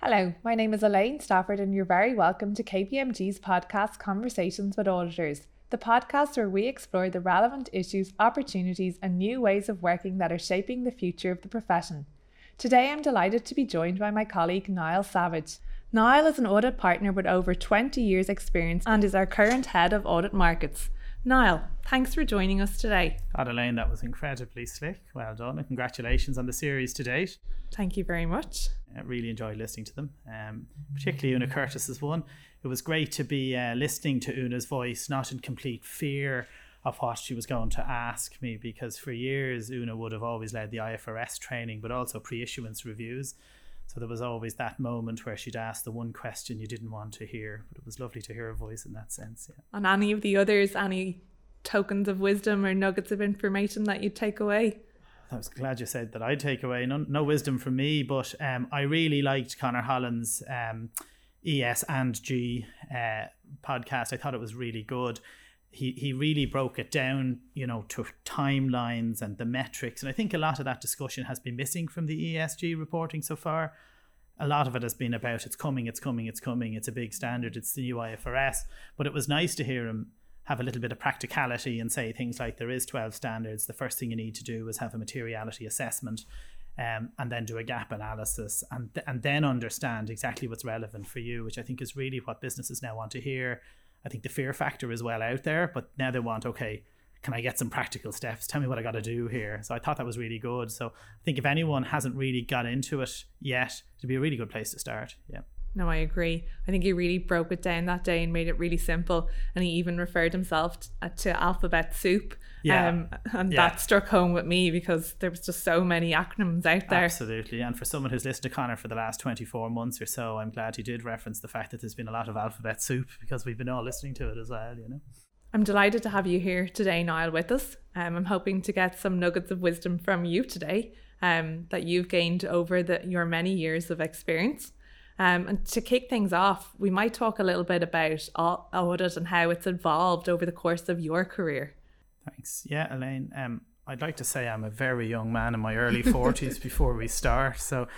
Hello, my name is Elaine Stafford, and you're very welcome to KPMG's podcast Conversations with Auditors, the podcast where we explore the relevant issues, opportunities, and new ways of working that are shaping the future of the profession. Today, I'm delighted to be joined by my colleague Niall Savage. Niall is an audit partner with over 20 years' experience and is our current head of audit markets. Niall, thanks for joining us today. Elaine, that was incredibly slick. Well done, and congratulations on the series to date. Thank you very much. Really enjoyed listening to them, um, particularly Una Curtis's one. It was great to be uh, listening to Una's voice, not in complete fear of what she was going to ask me, because for years Una would have always led the IFRS training, but also pre issuance reviews. So there was always that moment where she'd ask the one question you didn't want to hear, but it was lovely to hear her voice in that sense. Yeah. On any of the others, any tokens of wisdom or nuggets of information that you'd take away? I was glad you said that. I'd take away no, no wisdom from me, but um, I really liked Connor Holland's um, ES and G uh, podcast. I thought it was really good. He he really broke it down, you know, to timelines and the metrics, and I think a lot of that discussion has been missing from the ESG reporting so far. A lot of it has been about it's coming, it's coming, it's coming. It's a big standard. It's the new IFRS. But it was nice to hear him have a little bit of practicality and say things like there is 12 standards. The first thing you need to do is have a materiality assessment um, and then do a gap analysis and, th- and then understand exactly what's relevant for you which i think is really what businesses now want to hear. I think the fear factor is well out there but now they want okay can i get some practical steps? Tell me what i got to do here. So i thought that was really good. So i think if anyone hasn't really got into it yet it'd be a really good place to start. Yeah no, I agree. I think he really broke it down that day and made it really simple. And he even referred himself to, uh, to alphabet soup. Yeah. Um, and yeah. that struck home with me because there was just so many acronyms out there. Absolutely. And for someone who's listened to Connor for the last 24 months or so, I'm glad he did reference the fact that there's been a lot of alphabet soup because we've been all listening to it as well, you know. I'm delighted to have you here today, Niall, with us. Um, I'm hoping to get some nuggets of wisdom from you today um, that you've gained over the, your many years of experience. Um, and to kick things off, we might talk a little bit about audit and how it's evolved over the course of your career. Thanks. Yeah, Elaine. Um, I'd like to say I'm a very young man in my early 40s before we start. So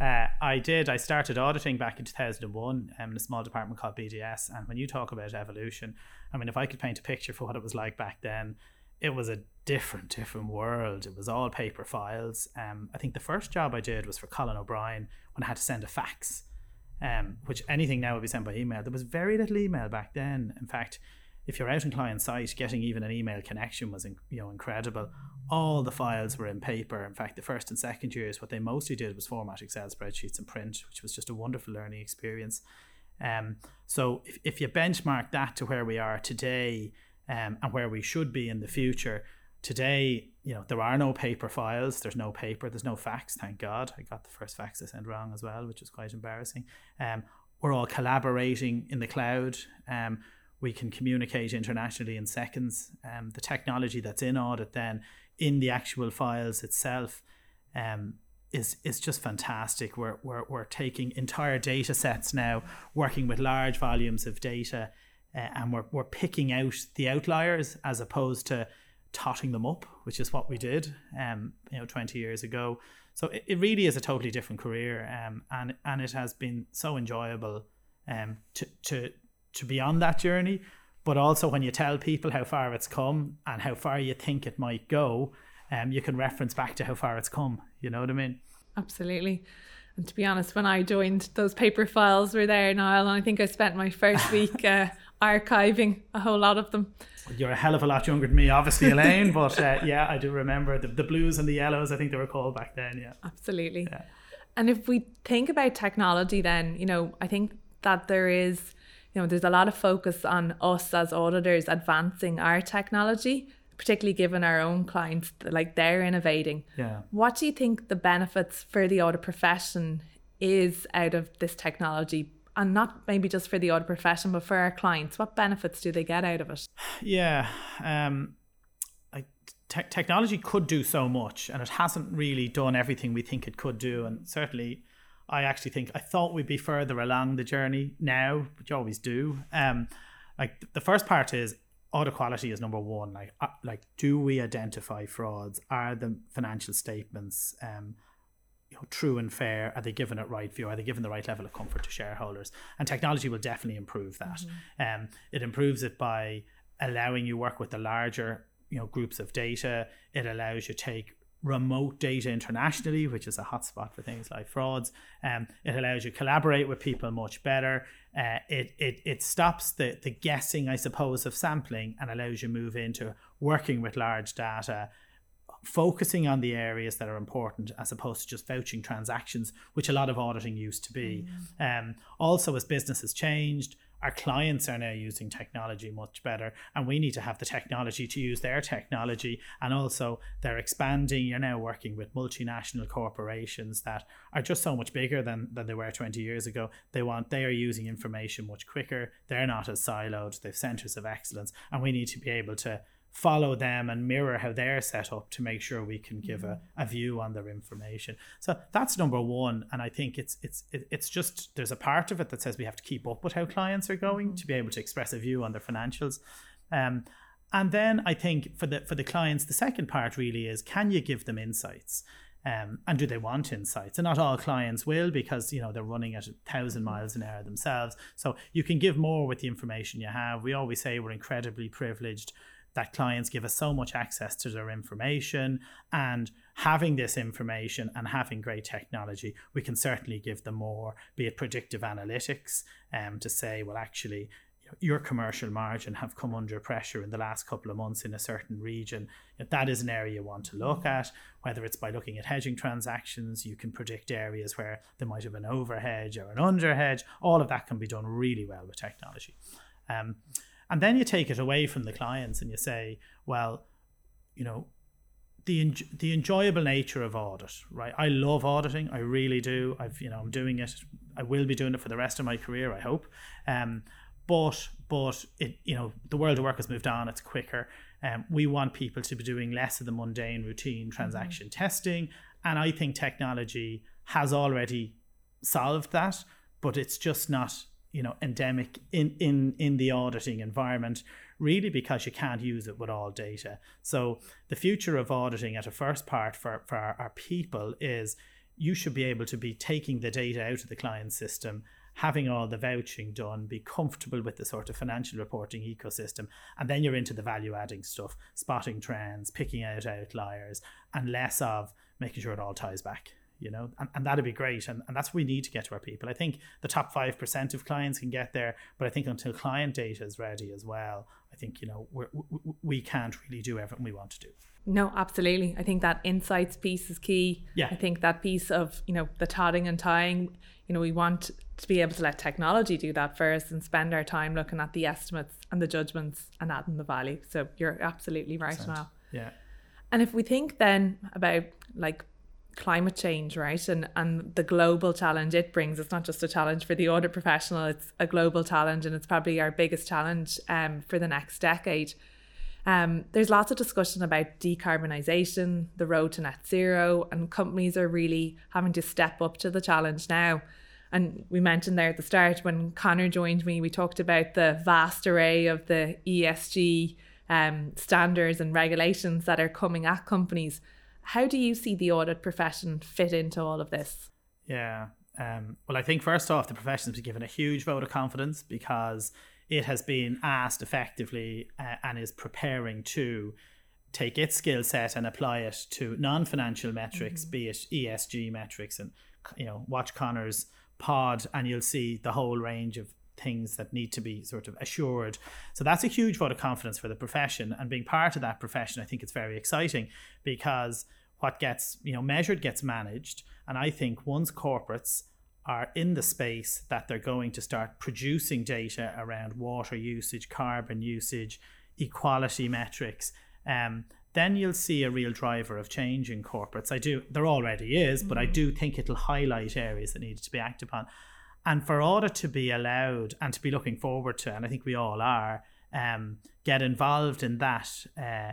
uh, I did. I started auditing back in 2001 um, in a small department called BDS. And when you talk about evolution, I mean, if I could paint a picture for what it was like back then, it was a different, different world. It was all paper files. Um, I think the first job I did was for Colin O'Brien when I had to send a fax um, which anything now would be sent by email. There was very little email back then. In fact, if you're out in client site, getting even an email connection was you know incredible. All the files were in paper. In fact, the first and second years, what they mostly did was format Excel spreadsheets and print, which was just a wonderful learning experience. Um, so if, if you benchmark that to where we are today um, and where we should be in the future, today, you know, there are no paper files. There's no paper. There's no fax. Thank God. I got the first fax I sent wrong as well, which was quite embarrassing. Um, we're all collaborating in the cloud. Um, we can communicate internationally in seconds. Um, the technology that's in audit then in the actual files itself um, is is just fantastic. We're, we're, we're taking entire data sets now, working with large volumes of data, uh, and we're, we're picking out the outliers as opposed to totting them up, which is what we did, um, you know, 20 years ago. So it, it really is a totally different career, um, and and it has been so enjoyable, um, to to to be on that journey. But also when you tell people how far it's come and how far you think it might go, um, you can reference back to how far it's come. You know what I mean? Absolutely. And to be honest, when I joined, those paper files were there, Niall, and I think I spent my first week uh, archiving a whole lot of them. You're a hell of a lot younger than me, obviously, Elaine. but uh, yeah, I do remember the, the blues and the yellows. I think they were called back then. Yeah, absolutely. Yeah. And if we think about technology, then you know, I think that there is, you know, there's a lot of focus on us as auditors advancing our technology, particularly given our own clients, like they're innovating. Yeah. What do you think the benefits for the audit profession is out of this technology and not maybe just for the audit profession, but for our clients? What benefits do they get out of it? Yeah, um, I, te- technology could do so much, and it hasn't really done everything we think it could do. And certainly, I actually think I thought we'd be further along the journey now, but you always do. Um, like the first part is audit quality is number one. Like, uh, like do we identify frauds? Are the financial statements um, you know, true and fair? Are they given it right view? Are they given the right level of comfort to shareholders? And technology will definitely improve that. Mm-hmm. Um, it improves it by allowing you work with the larger you know groups of data. It allows you take remote data internationally, which is a hotspot for things like frauds. Um, it allows you to collaborate with people much better. Uh, it, it it stops the the guessing, I suppose, of sampling and allows you move into working with large data, focusing on the areas that are important as opposed to just vouching transactions, which a lot of auditing used to be. Mm. Um, also, as business has changed, our clients are now using technology much better and we need to have the technology to use their technology and also they're expanding you're now working with multinational corporations that are just so much bigger than, than they were 20 years ago they want they are using information much quicker they're not as siloed they've centers of excellence and we need to be able to follow them and mirror how they're set up to make sure we can give a, mm-hmm. a view on their information so that's number one and i think it's it's it's just there's a part of it that says we have to keep up with how clients are going mm-hmm. to be able to express a view on their financials um, and then i think for the for the clients the second part really is can you give them insights um, and do they want insights? And not all clients will because you know they're running at a thousand mm-hmm. miles an hour themselves. So you can give more with the information you have. We always say we're incredibly privileged that clients give us so much access to their information and having this information and having great technology we can certainly give them more be it predictive analytics um, to say well actually your commercial margin have come under pressure in the last couple of months in a certain region. That is an area you want to look at whether it's by looking at hedging transactions you can predict areas where there might have an overhedge or an underhedge. All of that can be done really well with technology. Um, and then you take it away from the clients and you say, well, you know, the the enjoyable nature of audit, right? I love auditing, I really do. I've you know I'm doing it. I will be doing it for the rest of my career, I hope. Um, but but it you know the world of work has moved on. It's quicker. Um, we want people to be doing less of the mundane routine mm-hmm. transaction mm-hmm. testing, and I think technology has already solved that, but it's just not you know endemic in in in the auditing environment really because you can't use it with all data. So the future of auditing at a first part for for our, our people is you should be able to be taking the data out of the client system having all the vouching done, be comfortable with the sort of financial reporting ecosystem, and then you're into the value adding stuff, spotting trends, picking out outliers, and less of making sure it all ties back you know, and, and that'd be great. And, and that's what we need to get to our people. I think the top 5% of clients can get there, but I think until client data is ready as well, I think, you know, we're, we, we can't really do everything we want to do. No, absolutely. I think that insights piece is key. Yeah. I think that piece of, you know, the todding and tying, you know, we want to be able to let technology do that first and spend our time looking at the estimates and the judgments and adding the value. So you're absolutely right now. Yeah. And if we think then about like climate change, right? And and the global challenge it brings. It's not just a challenge for the audit professional, it's a global challenge and it's probably our biggest challenge um, for the next decade. Um, there's lots of discussion about decarbonisation, the road to net zero, and companies are really having to step up to the challenge now. And we mentioned there at the start when Connor joined me, we talked about the vast array of the ESG um, standards and regulations that are coming at companies. How do you see the audit profession fit into all of this? Yeah. Um, well, I think first off, the profession has been given a huge vote of confidence because it has been asked effectively uh, and is preparing to take its skill set and apply it to non-financial metrics, mm-hmm. be it ESG metrics, and you know, watch Connor's pod, and you'll see the whole range of things that need to be sort of assured. So that's a huge vote of confidence for the profession, and being part of that profession, I think it's very exciting because what gets you know measured gets managed, and I think once corporates are in the space that they're going to start producing data around water usage, carbon usage, equality metrics, um, then you'll see a real driver of change in corporates. I do, there already is, but I mm. do think it'll highlight areas that need to be acted upon. And for audit to be allowed and to be looking forward to, and I think we all are, um, get involved in that uh,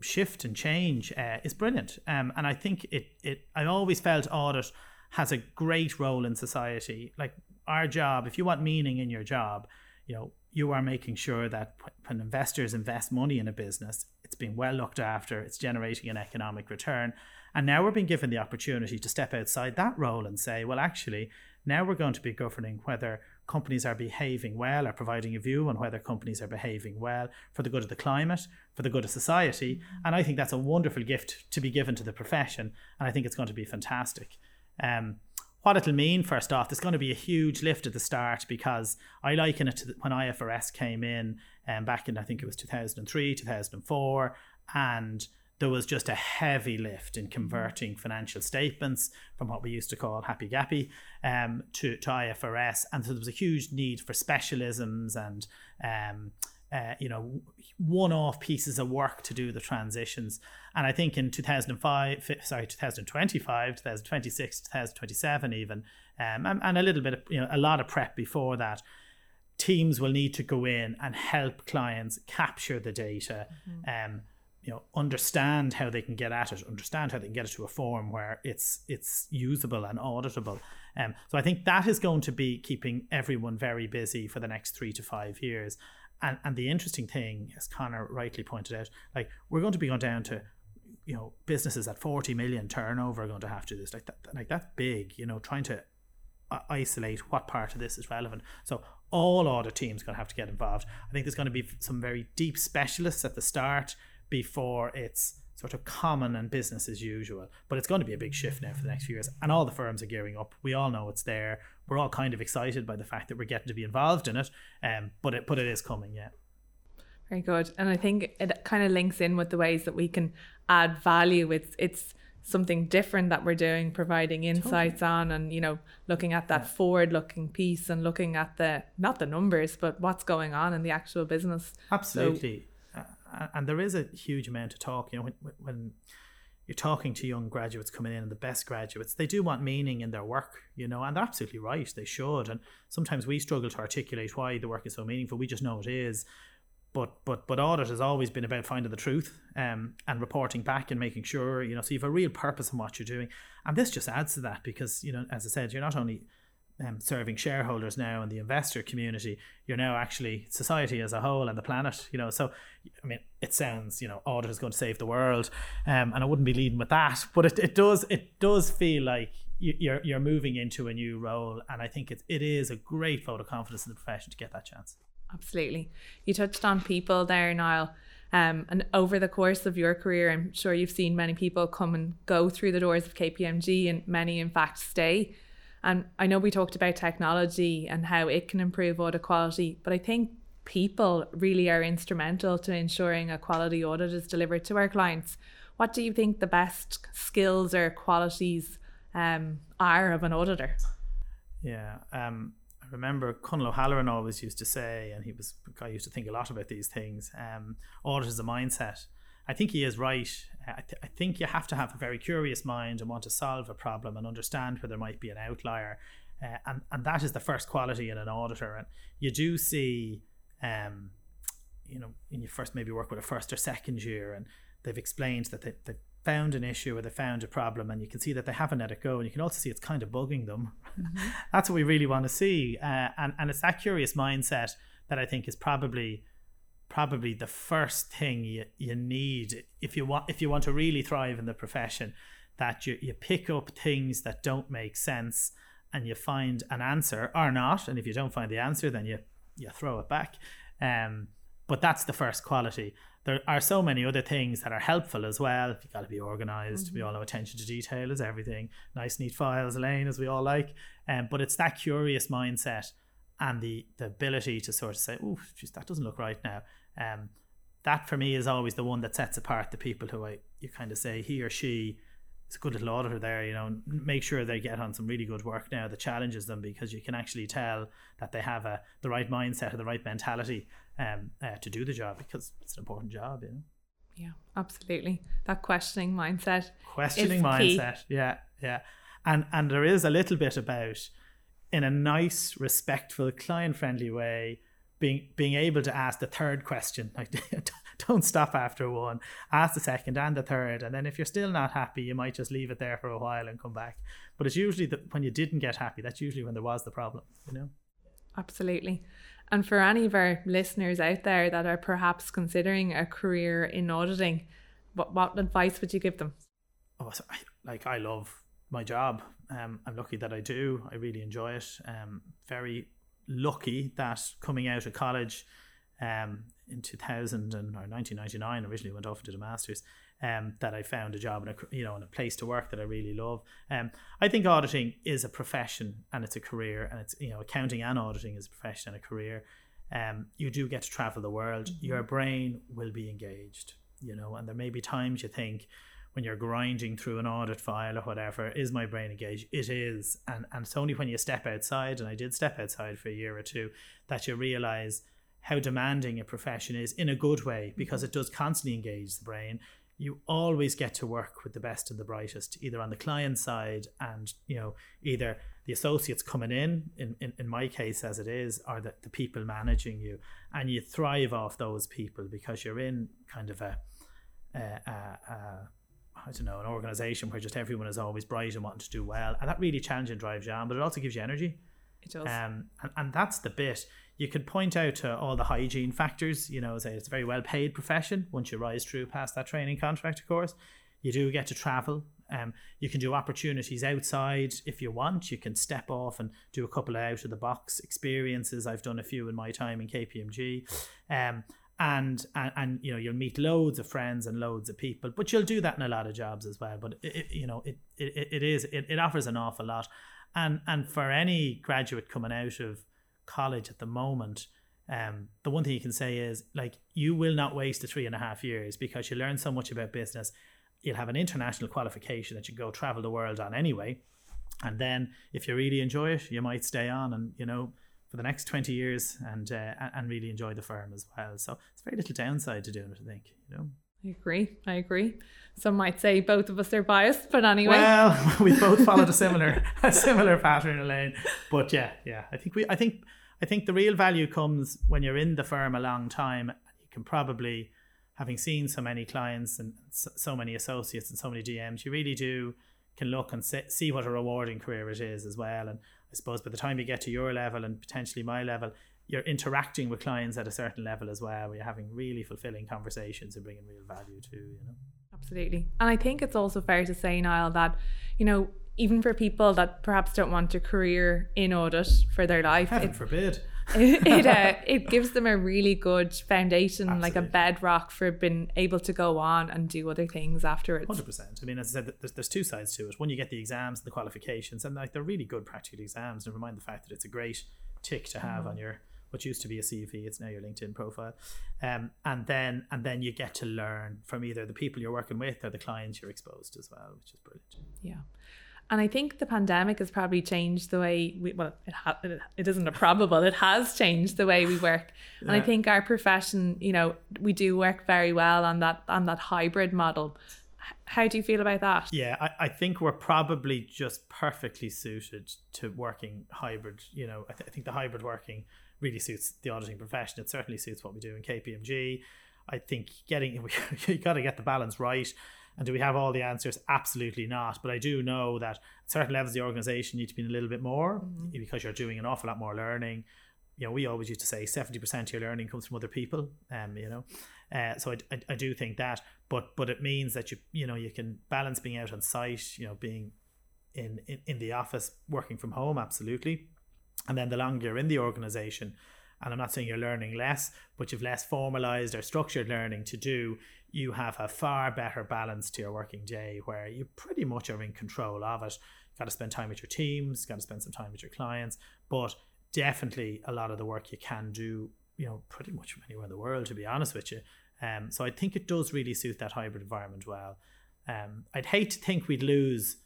shift and change uh, is brilliant. Um, and I think it, it, I always felt audit has a great role in society. Like our job, if you want meaning in your job, you know, you are making sure that when investors invest money in a business, it's being well looked after, it's generating an economic return. And now we're being given the opportunity to step outside that role and say, well, actually, now we're going to be governing whether companies are behaving well, are providing a view on whether companies are behaving well for the good of the climate, for the good of society. Mm-hmm. And I think that's a wonderful gift to be given to the profession. And I think it's going to be fantastic. Um, what it'll mean, first off, there's going to be a huge lift at the start because I liken it to the, when IFRS came in um, back in, I think it was 2003, 2004. And there was just a heavy lift in converting financial statements from what we used to call happy gappy um, to, to IFRS. And so there was a huge need for specialisms and, um, uh, you know, one off pieces of work to do the transitions. And I think in 2005, sorry, 2025, 2026, 2027, even, um, and, and a little bit of, you know, a lot of prep before that teams will need to go in and help clients capture the data mm-hmm. um, you know understand how they can get at it understand how they can get it to a form where it's it's usable and auditable. Um, so i think that is going to be keeping everyone very busy for the next three to five years. And and the interesting thing as connor rightly pointed out like we're going to be going down to you know businesses at 40 million turnover are going to have to do this. Like that like that's big you know trying to isolate what part of this is relevant. So all audit teams going to have to get involved. I think there's going to be some very deep specialists at the start before it's sort of common and business as usual. But it's going to be a big shift now for the next few years. And all the firms are gearing up. We all know it's there. We're all kind of excited by the fact that we're getting to be involved in it. Um, but it but it is coming, yeah. Very good. And I think it kind of links in with the ways that we can add value. It's it's something different that we're doing, providing insights totally. on and, you know, looking at that yeah. forward looking piece and looking at the not the numbers, but what's going on in the actual business. Absolutely. So, and there is a huge amount of talk. You know, when, when you're talking to young graduates coming in and the best graduates, they do want meaning in their work, you know, and they're absolutely right. They should. And sometimes we struggle to articulate why the work is so meaningful. We just know it is. But but but audit has always been about finding the truth um, and reporting back and making sure, you know, so you have a real purpose in what you're doing. And this just adds to that because, you know, as I said, you're not only um, serving shareholders now and the investor community you're now actually society as a whole and the planet you know. So i mean it sounds you know audit is going to save the world um, and i wouldn't be leading with that but it, it does it does feel like you're you're moving into a new role and i think it, it is a great vote of confidence in the profession to get that chance. Absolutely. You touched on people there niall. Um, and over the course of your career, I'm sure you've seen many people come and go through the doors of KPMG, and many, in fact, stay. And I know we talked about technology and how it can improve audit quality, but I think people really are instrumental to ensuring a quality audit is delivered to our clients. What do you think the best skills or qualities um, are of an auditor? Yeah, um, I remember Conal O'Halloran always used to say, and he was I used to think a lot about these things. Um, audit is a mindset, I think he is right. I, th- I, think you have to have a very curious mind and want to solve a problem and understand where there might be an outlier. Uh, and, and that is the first quality in an auditor. And you do see, um, you know, when you first maybe work with a first or second year and they've explained that they, they found an issue or they found a problem and you can see that they haven't let it go and you can also see it's kind of bugging them. Mm-hmm. That's what we really want to see. Uh, and, and it's that curious mindset that I think is probably probably the first thing you, you need if you want if you want to really thrive in the profession that you, you pick up things that don't make sense and you find an answer or not. And if you don't find the answer then you you throw it back. Um but that's the first quality. There are so many other things that are helpful as well. You've got to be organized mm-hmm. we all know attention to detail is everything. Nice neat files elaine as we all like. Um, but it's that curious mindset and the the ability to sort of say, "Oh, that doesn't look right now." Um, that for me is always the one that sets apart the people who I you kind of say he or she is a good little auditor there. You know, make sure they get on some really good work now that challenges them because you can actually tell that they have a the right mindset or the right mentality um, uh, to do the job because it's an important job. You know. Yeah, absolutely. That questioning mindset. Questioning mindset. Key. Yeah, yeah. And and there is a little bit about in a nice, respectful, client-friendly way, being being able to ask the third question. Like, don't stop after one. Ask the second and the third, and then if you're still not happy, you might just leave it there for a while and come back. But it's usually that when you didn't get happy, that's usually when there was the problem. You know. Absolutely. And for any of our listeners out there that are perhaps considering a career in auditing, what what advice would you give them? oh, so I, like I love my job. Um, I'm lucky that I do. I really enjoy it. Um, very lucky that coming out of college, um, in 2000 and, or 1999, originally went off to the masters. Um, that I found a job in a you know and a place to work that I really love. Um, I think auditing is a profession and it's a career, and it's you know accounting and auditing is a profession and a career. Um, you do get to travel the world. Mm-hmm. Your brain will be engaged, you know, and there may be times you think when you're grinding through an audit file or whatever, is my brain engaged? It is, and and it's only when you step outside, and I did step outside for a year or two, that you realize how demanding a profession is in a good way mm-hmm. because it does constantly engage the brain you always get to work with the best and the brightest, either on the client side and, you know, either the associates coming in, in, in, in my case as it is, are the, the people managing you. And you thrive off those people because you're in kind of a, a, a, a I don't know, an organization where just everyone is always bright and wanting to do well. And that really challenges and drives you on, but it also gives you energy. It does. Um, and, and that's the bit you could point out to all the hygiene factors. You know, say it's a very well paid profession once you rise through past that training contract, of course. You do get to travel. Um, you can do opportunities outside if you want. You can step off and do a couple of out of the box experiences. I've done a few in my time in KPMG. Um, and, and and you know you'll meet loads of friends and loads of people but you'll do that in a lot of jobs as well. But it, it you know it, it, it is it, it offers an awful lot. And and for any graduate coming out of college at the moment, um, the one thing you can say is like you will not waste the three and a half years because you learn so much about business. You'll have an international qualification that you go travel the world on anyway, and then if you really enjoy it, you might stay on and you know for the next 20 years and uh, and really enjoy the firm as well. So it's very little downside to doing it, I think, you know. I agree. I agree. Some might say both of us are biased, but anyway. Well, we both followed a similar a similar pattern, Elaine. But yeah, yeah. I think we I think I think the real value comes when you're in the firm a long time. You can probably, having seen so many clients and so many associates and so many DMs, you really do can look and see what a rewarding career it is as well. And I suppose by the time you get to your level and potentially my level, you're interacting with clients at a certain level as well. Where you're having really fulfilling conversations and bringing real value to you know. Absolutely, and I think it's also fair to say, Niall, that you know even for people that perhaps don't want a career in audit for their life, Heaven it, forbid. It it, uh, it gives them a really good foundation, Absolutely. like a bedrock for being able to go on and do other things afterwards. Hundred percent. I mean, as I said, there's, there's two sides to it. One, you get the exams, and the qualifications, and like they're really good practical exams. Never mind the fact that it's a great tick to have mm. on your what used to be a CV. It's now your LinkedIn profile, um, and then and then you get to learn from either the people you're working with or the clients you're exposed as well, which is brilliant. Yeah. And I think the pandemic has probably changed the way we, well, it, ha- it isn't a probable, it has changed the way we work. Yeah. And I think our profession, you know, we do work very well on that, on that hybrid model. How do you feel about that? Yeah, I, I think we're probably just perfectly suited to working hybrid. You know, I, th- I think the hybrid working really suits the auditing profession. It certainly suits what we do in KPMG. I think getting, you got to get the balance right and do we have all the answers? Absolutely not. But I do know that at certain levels of the organization, need to be a little bit more mm-hmm. because you're doing an awful lot more learning. You know, we always used to say 70% of your learning comes from other people. Um, you know, uh, so I, I, I do think that, but but it means that you you know you can balance being out on site, you know, being in, in, in the office, working from home, absolutely. And then the longer you're in the organization, and I'm not saying you're learning less, but you've less formalized or structured learning to do, you have a far better balance to your working day where you pretty much are in control of it. You've Got to spend time with your teams, got to spend some time with your clients, but definitely a lot of the work you can do, you know, pretty much from anywhere in the world, to be honest with you. Um, so I think it does really suit that hybrid environment well. Um, I'd hate to think we'd lose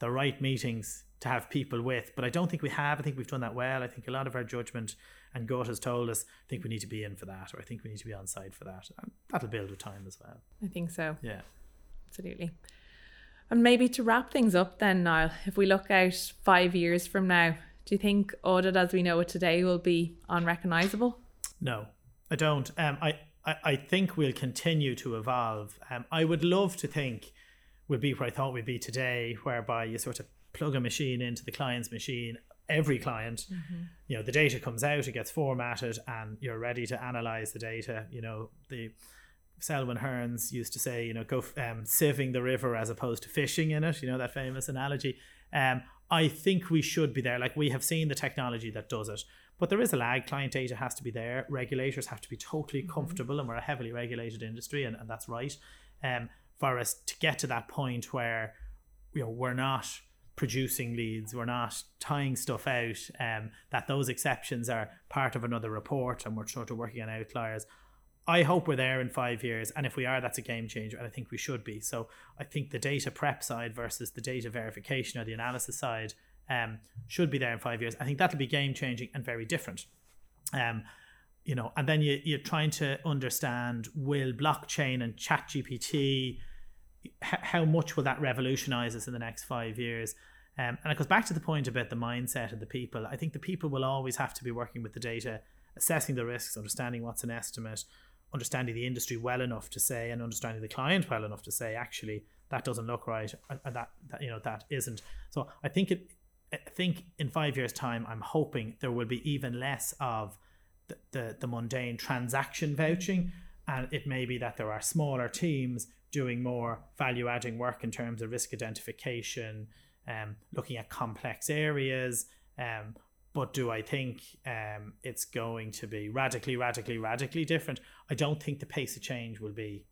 the right meetings to have people with, but I don't think we have. I think we've done that well. I think a lot of our judgment and gut has told us, I think we need to be in for that, or I think we need to be on side for that. And that'll build with time as well. I think so. Yeah. Absolutely. And maybe to wrap things up then, Niall, if we look out five years from now, do you think audit as we know it today will be unrecognizable? No, I don't. Um, I, I, I think we'll continue to evolve. Um, I would love to think we'll be where I thought we'd be today, whereby you sort of plug a machine into the client's machine every client mm-hmm. you know the data comes out it gets formatted and you're ready to analyze the data you know the Selwyn Hearns used to say, you know, go um, sieving the river as opposed to fishing in it. You know that famous analogy. Um, I think we should be there. Like we have seen the technology that does it, but there is a lag. Client data has to be there. Regulators have to be totally mm-hmm. comfortable, and we're a heavily regulated industry, and, and that's right. Um, for us to get to that point where you know we're not producing leads, we're not tying stuff out, um, that those exceptions are part of another report, and we're sort of working on outliers. I hope we're there in five years, and if we are, that's a game changer, and I think we should be. So I think the data prep side versus the data verification or the analysis side um, should be there in five years. I think that'll be game changing and very different. Um, you know, and then you, you're trying to understand will blockchain and ChatGPT, how much will that revolutionize us in the next five years? Um, and it goes back to the point about the mindset of the people. I think the people will always have to be working with the data, assessing the risks, understanding what's an estimate, understanding the industry well enough to say, and understanding the client well enough to say, actually, that doesn't look right, and that, that you know that isn't. So I think it. I think in five years' time, I'm hoping there will be even less of the, the, the mundane transaction vouching, and it may be that there are smaller teams doing more value adding work in terms of risk identification, um, looking at complex areas, um, but do I think um, it's going to be radically, radically, radically different? I don't think the pace of change will be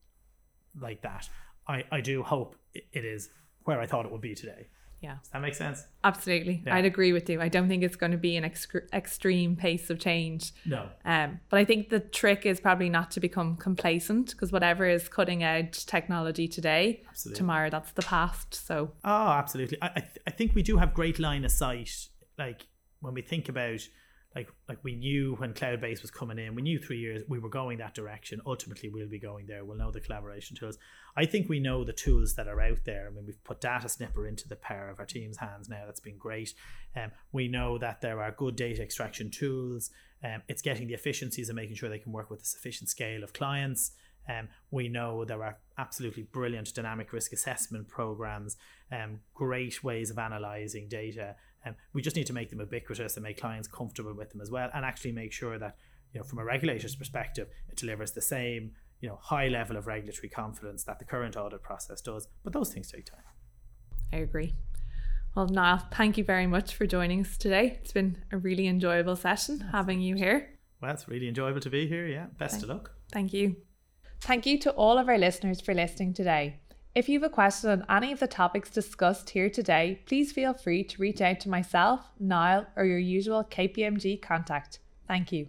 like that. I, I do hope it is where I thought it would be today. Yeah. Does that make sense? Absolutely. Yeah. I'd agree with you. I don't think it's going to be an ex- extreme pace of change. No. Um, but I think the trick is probably not to become complacent because whatever is cutting edge technology today, absolutely. tomorrow that's the past. So. Oh, absolutely. I, I, th- I think we do have great line of sight. Like when we think about like like we knew when cloud based was coming in we knew three years we were going that direction. Ultimately we'll be going there. We'll know the collaboration tools. I think we know the tools that are out there. I mean we've put DataSnipper into the power of our team's hands now. That's been great. Um, we know that there are good data extraction tools. Um, it's getting the efficiencies and making sure they can work with a sufficient scale of clients. Um, we know there are absolutely brilliant dynamic risk assessment programs, um, great ways of analyzing data, um, we just need to make them ubiquitous and make clients comfortable with them as well, and actually make sure that you know from a regulator's perspective, it delivers the same you know high level of regulatory confidence that the current audit process does. But those things take time. I agree. Well, Niall, thank you very much for joining us today. It's been a really enjoyable session having you here. Well, it's really enjoyable to be here. Yeah, best thank, of luck. Thank you. Thank you to all of our listeners for listening today. If you have a question on any of the topics discussed here today, please feel free to reach out to myself, Niall, or your usual KPMG contact. Thank you.